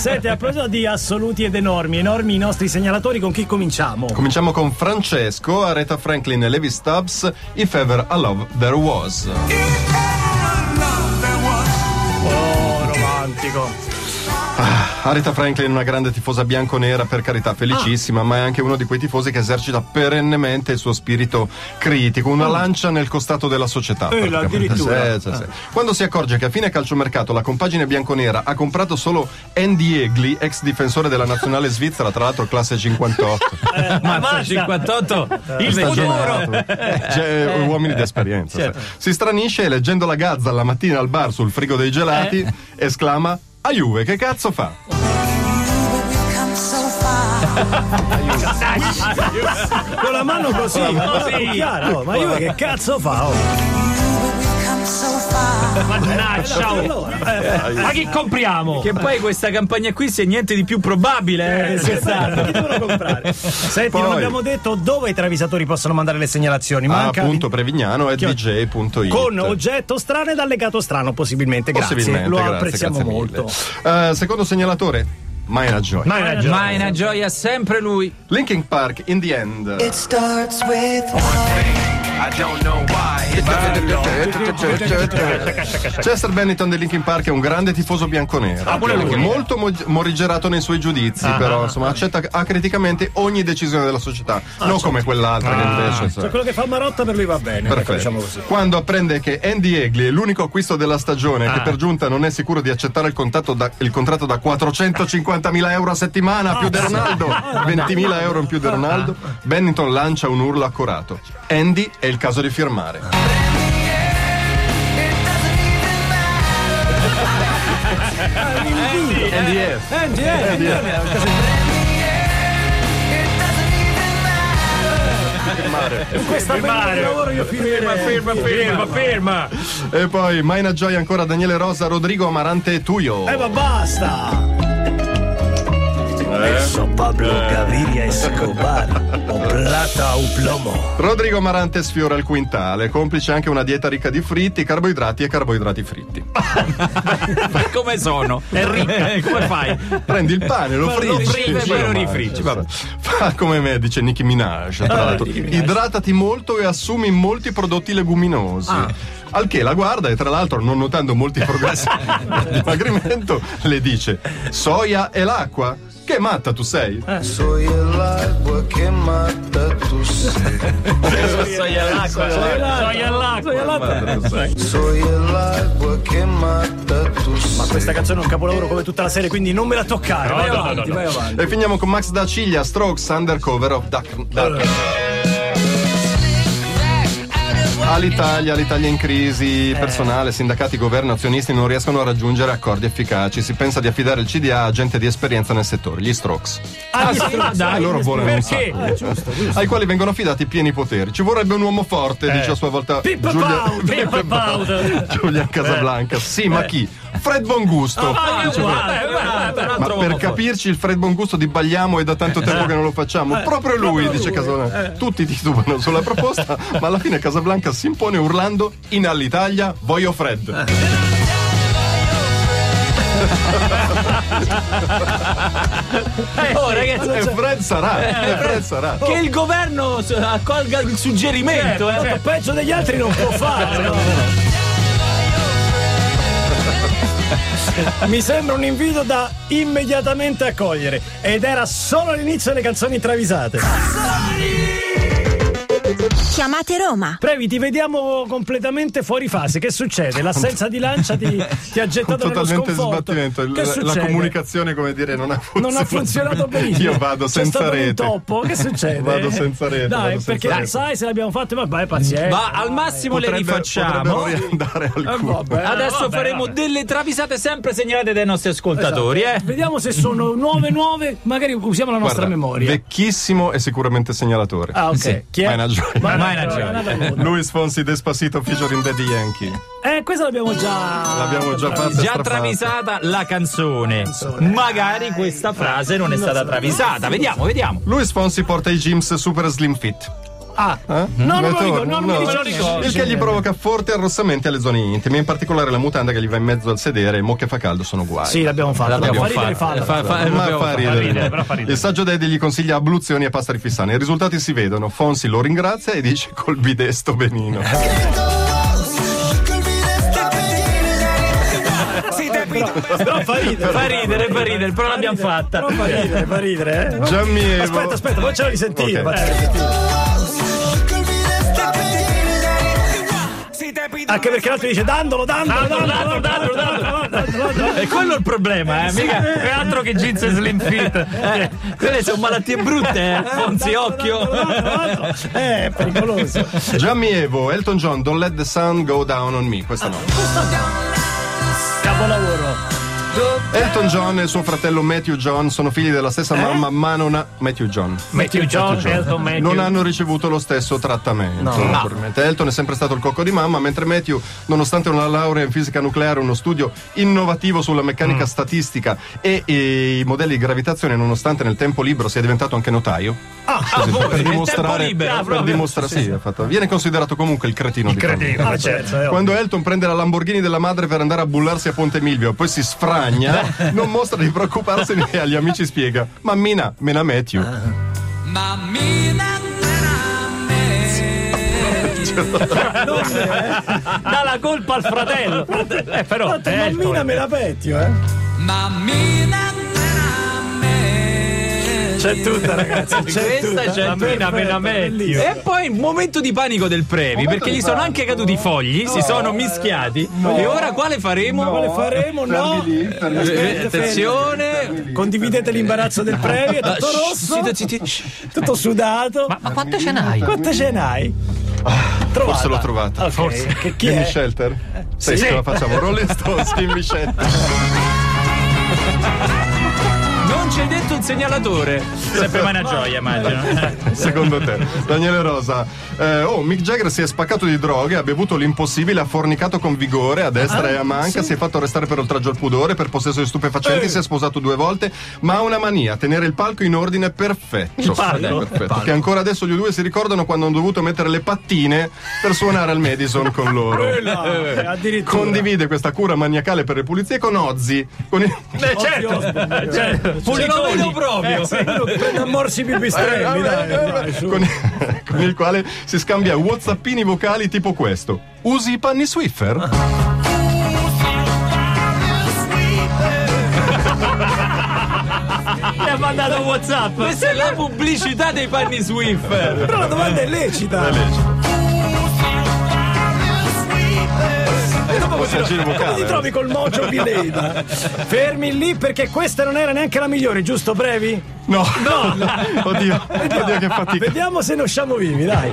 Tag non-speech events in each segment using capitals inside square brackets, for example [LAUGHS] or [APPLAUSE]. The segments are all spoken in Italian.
Senti, a proposito di assoluti ed enormi, enormi i nostri segnalatori, con chi cominciamo? Cominciamo con Francesco, Aretha Franklin e Levi Stubbs, If Ever a Love There Was. Oh, Aretha Franklin è una grande tifosa bianco-nera, per carità, felicissima, ma è anche uno di quei tifosi che esercita perennemente il suo spirito critico, una lancia nel costato della società. Eh, addirittura. Sì, sì, sì. Quando si accorge che a fine calciomercato la compagine bianconera ha comprato solo Andy Egli, ex difensore della nazionale [LAUGHS] svizzera, tra l'altro classe 58. Mazza 58 il futuro stagionato. Eh, cioè, uomini di esperienza. certo. sì. Si stranisce e leggendo la Gazza la mattina al bar sul frigo dei gelati, esclama: A Juve, che cazzo fa? Con la mano così, così. chiaro. ma io che cazzo fa? Oh? Mannaggia oh. Allora, ma chi compriamo che poi questa campagna qui sia niente di più probabile eh, scherzate. chi devono comprare? [LAUGHS] Senti, non Poi- abbiamo detto dove i travisatori possono mandare le segnalazioni. Manca A punto Prevignano e dj.it. con oggetto strano ed allegato strano, possibilmente. Grazie, Possibilmente, lo grazie, apprezziamo grazie molto. Eh, secondo segnalatore, Maina Joy. Ma hai ragione. ma è una gioia sempre lui Linkin Park, In the End. It starts with one I don't know why. Chester Bennington dei Linkin Park è un grande tifoso bianconero. Ah, molto mo- morigerato nei suoi giudizi, però insomma accetta acriticamente ogni decisione della società, non come quell'altra che invece. Cioè, quello che fa Marotta per lui va bene. ecco, Perfetto. diciamo così. Quando apprende che Andy Egli è l'unico acquisto della stagione che per giunta non è sicuro di accettare il, da- il contratto da 450.000 euro a settimana più di Ronaldo, 20.000 euro in più di Ronaldo, Bennington lancia un urlo accorato. Andy è il caso di firmare. Questa di lavoro io finirei. ferma ferma ferma E poi Maina Joy ancora Daniele Rosa, Rodrigo Amarante e Tuyo. Eh, ma basta! Adesso Pablo Gaviria Escobar [LAUGHS] o plata o plomo. Rodrigo Amarante sfiora il quintale, complice anche una dieta ricca di fritti, carboidrati e carboidrati fritti. come sono è ricca come fai Prendi il pane, lo friggi, lo friggi e poi lo rifriggi. Fa come me, dice Nicki Minaj. Tra l'altro. Nicki Minaj. Idratati molto e assumi molti prodotti leguminosi. Al che la guarda e tra l'altro non notando molti progressi [LAUGHS] di dimagrimento le dice soia e l'acqua? Che matta tu sei? Soy el agua que mata tu sed. soy all'acqua soy Soy agua que mata tu Ma sed. questa canzone è un capolavoro come tutta la serie, quindi non me la toccare. vai no, no, avanti, no, no. vai avanti. E finiamo con Max da Ciglia, Strokes, Undercover of Dark. Dark. All'Italia, l'Italia in crisi, personale, sindacati, governo, azionisti non riescono a raggiungere accordi efficaci. Si pensa di affidare il CDA a gente di esperienza nel settore, gli Strokes. Ah, sì, sì, ma dai, loro volano perché? Eh, giusto, giusto. ai quali vengono affidati pieni poteri. Ci vorrebbe un uomo forte, dice a sua volta Pippa Giulia, Powder. [LAUGHS] Giulia Casablanca. Sì, ma chi? Fred Bongusto. Ah, guarda, Ma altro per capirci il Fred Bongusto di Bagliamo è da tanto tempo che non lo facciamo. Proprio lui, dice Casablanca. Tutti titubano sulla proposta, ma alla fine Casablanca si impone urlando in all'Italia voglio Fred. oh ragazzi E Fred sarà, e Fred sarà. che il governo accolga il suggerimento eh. Certo, peggio degli altri non può fare. no? Mi sembra un invito da immediatamente accogliere. Ed era solo l'inizio delle canzoni travisate. Chiamate Roma. Previ, ti vediamo completamente fuori fase. Che succede? L'assenza di lancia ti, ti ha gettato nello Totalmente sconforto. sbattimento. Che La, comunicazione, come dire, non ha funzionato. non ha funzionato benissimo. Io vado C'è senza rete. intoppo. Che succede? Vado senza rete, Dai, vado senza perché rete. sai se l'abbiamo fatto, vabbè, pazienza. ma al massimo le Potrebbe- rifacciamo Potrebbero riandare al Eh, vabbè. adesso vabbè, faremo vabbè. delle travisate sempre segnalate dai nostri ascoltatori eh Vediamo se sono nuove nuove, magari usiamo la nostra Guarda, memoria. vecchissimo e sicuramente segnalatore. Ah, ok. Sì. Chi è? Maina Nuda. Luis Fonsi Despacito featuring Daddy Yankee. Eh, questa l'abbiamo già. L'abbiamo già fatta. già strafatta. travisata la canzone magari questa frase non è stata travisata vediamo vediamo Luis Fonsi porta i jeans super slim fit. Ah, Eh? no, non me lo ricordo, no, non No. me lo ricordo. Il che gli provoca forti arrossamenti alle zone intime, in particolare la mutanda che gli va in mezzo al sedere e mo che fa caldo sono guai. Sì, l'abbiamo fatto. L'abbiamo fatto. Fa- fa- Ma fa ridere. Il saggio Daddy gli consiglia abluzioni e pasta rifissana. I risultati si vedono. Fonsi lo ringrazia e dice col bidet sto benino. Però fa ridere. Fa ridere, fa ridere, però l'abbiamo fatta. Però fa ridere, fa ridere, eh. Gianni. Aspetta, aspetta, poi ce la risentire. Ok. Anche perché l'altro dice dandolo, dandolo, dandolo, dandolo, dandolo. E quello è il problema, eh, mica è altro che jeans e slim fit. Eh, quelle sono malattie brutte, eh. Fonzi, occhio. Eh, è pericoloso. Gianni Evo, Elton John, Don't Let the Sun Go Down on Me. Questa no. Capolavoro. Elton John e suo fratello Matthew John sono figli della stessa mamma, ma non ha. Matthew John. Matthew John, Elton Matthew. Non hanno ricevuto lo stesso trattamento. naturalmente. Elton è sempre stato il cocco di mamma, mentre Matthew, nonostante una laurea in fisica nucleare, uno studio innovativo sulla meccanica statistica e, e i modelli di gravitazione, nonostante nel tempo libero sia diventato anche notaio. Così, voi, per dimostrare, libero, per proprio. dimostrare- sì, ha fatto- viene considerato comunque il cretino di famiglia. Cretino. Ah, certo, eh, Quando Elton prende la Lamborghini della madre per andare a bullarsi a Ponte Milvio, poi si sfragna, [LAUGHS] non mostra di preoccuparsene e agli amici spiega: Mammina, me la Matthew. [LAUGHS] Dà la colpa al fratello. [LAUGHS] Eh, però. Tanto eh, mammina me la pettio, eh. C'è tutta, ragazzi. C'è Questa tutta. c'è la metti. bellissimo. E poi il momento di panico del Previ, perché gli sono anche caduti i fogli, si sono mischiati. E ora quale faremo? Quale faremo? No. Eh, Attenzione. Condividete l'imbarazzo del premio, è tutto rosso, Zitti, zitti. tutto sudato. Ma, ma quante ce n'hai? Quante ce n'hai? Trovata. Forse l'ho trovata. Ok, Forse. Che chi Gimme è? Shelter? Sì, Sì. ce la facciamo. Rolling Stones, Gimme Shelter. [LAUGHS] Non c'è detto il segnalatore. Sempre mai una gioia, immagino. [LAUGHS] Secondo te, Daniele Rosa. eh, oh, Mick Jagger si è spaccato di droghe, ha bevuto l'impossibile, ha fornicato con vigore a destra Ah, e a manca, si è fatto arrestare per oltraggio al pudore, per possesso di stupefacenti, si è sposato due volte, ma ha una mania, tenere il palco in ordine perfetto. palco? Perfetto. Che ancora adesso gli due si ricordano quando hanno dovuto mettere le pattine per suonare al Madison con loro. Eh, addirittura. Condivide questa cura maniacale per le pulizie con Ozzy, con il... Eh, certo. certo. Ce lo vedo proprio. Che prende a morsi pipistrelli, dai, dai, su. con, [LAUGHS] con il quale si scambia whatsappini vocali tipo questo. Usi i panni Swiffer? Mi ha mandato WhatsApp. Questa è la pubblicità dei panni Swiffer. Però la domanda è lecita. E dopo Giro come ti vocale. trovi col mocio Vileda? Fermi lì perché questa non era neanche la migliore, giusto Brevi? No, no, [LAUGHS] oddio, oddio che fatica. Vediamo se ne usciamo vivi, dai.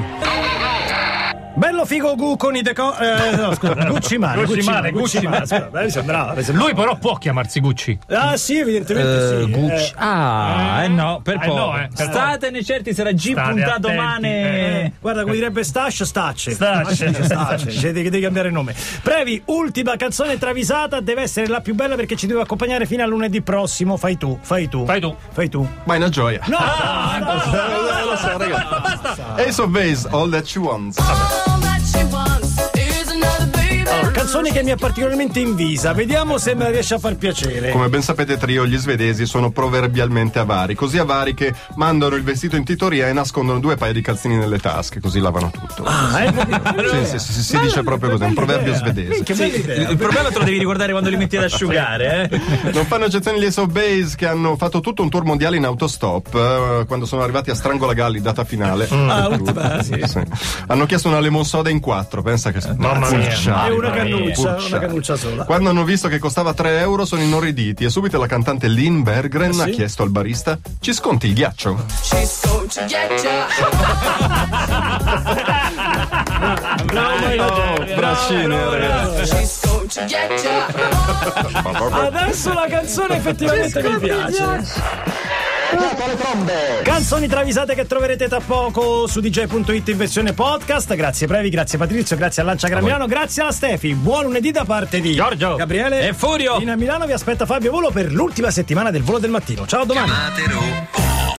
Bello figo Gu con i deco... Eh, no, scusa, [LAUGHS] Gucci Mane. Gucci Mane, Gucci Mane. Lui però può chiamarsi Gucci. Ah sì, evidentemente sì. Gucci. Ah, eh no, per Eh poco. no, eh, Statene certi, sarà G State puntato attenti, mane. Eh, guarda come direbbe Stash, Stacce. Stacce. Stacce. Cioè, devi, devi cambiare nome. Previ, ultima canzone travisata, deve essere la più bella perché ci deve accompagnare fino a lunedì prossimo. Fai tu, fai tu. Fai tu. Fai tu. Ma è una gioia. No! Eh, lo so, ragazzi. Ace of Base, All That She Wants. Allora, canzone che mi è particolarmente invisa. Vediamo se me la riesce a far piacere. Come ben sapete Trio, gli svedesi sono proverbialmente avari, così avari che mandano il vestito in titoria e nascondono due paia di calzini nelle tasche, così lavano tutto. Ah, eh? Sì, sì, sì, sì, si dice proprio così, è un proverbio svedese. Che bella idea. Il problema te lo devi ricordare quando li metti ad asciugare, eh. [LAUGHS] Non fanno eccezione gli Ace of Base che hanno fatto tutto un tour mondiale in autostop eh, quando sono arrivati a Strangolagalli, data finale. Ah, ultima, sì. Sì. Hanno chiesto una lemon soda in quattro, pensa che Mamma mia. È una cannuccia, Pulciani. una cannuccia sola. Quando hanno visto che costava 3 euro sono inorriditi e subito la cantante Lynn Berggren sì? ha chiesto al barista ci sconti il ghiaccio? Oh, braccine ragazzi. Adesso la canzone effettivamente mi piace. Canzoni travisate che troverete tra poco su dj.it in versione podcast. Grazie Previ, grazie Patrizio, grazie a Lancia Gramiano, grazie alla Stefi. Buon lunedì da parte di Giorgio. Gabriele E Furio. In a Milano vi aspetta Fabio Volo per l'ultima settimana del volo del mattino. Ciao a domani. Chiamate Ru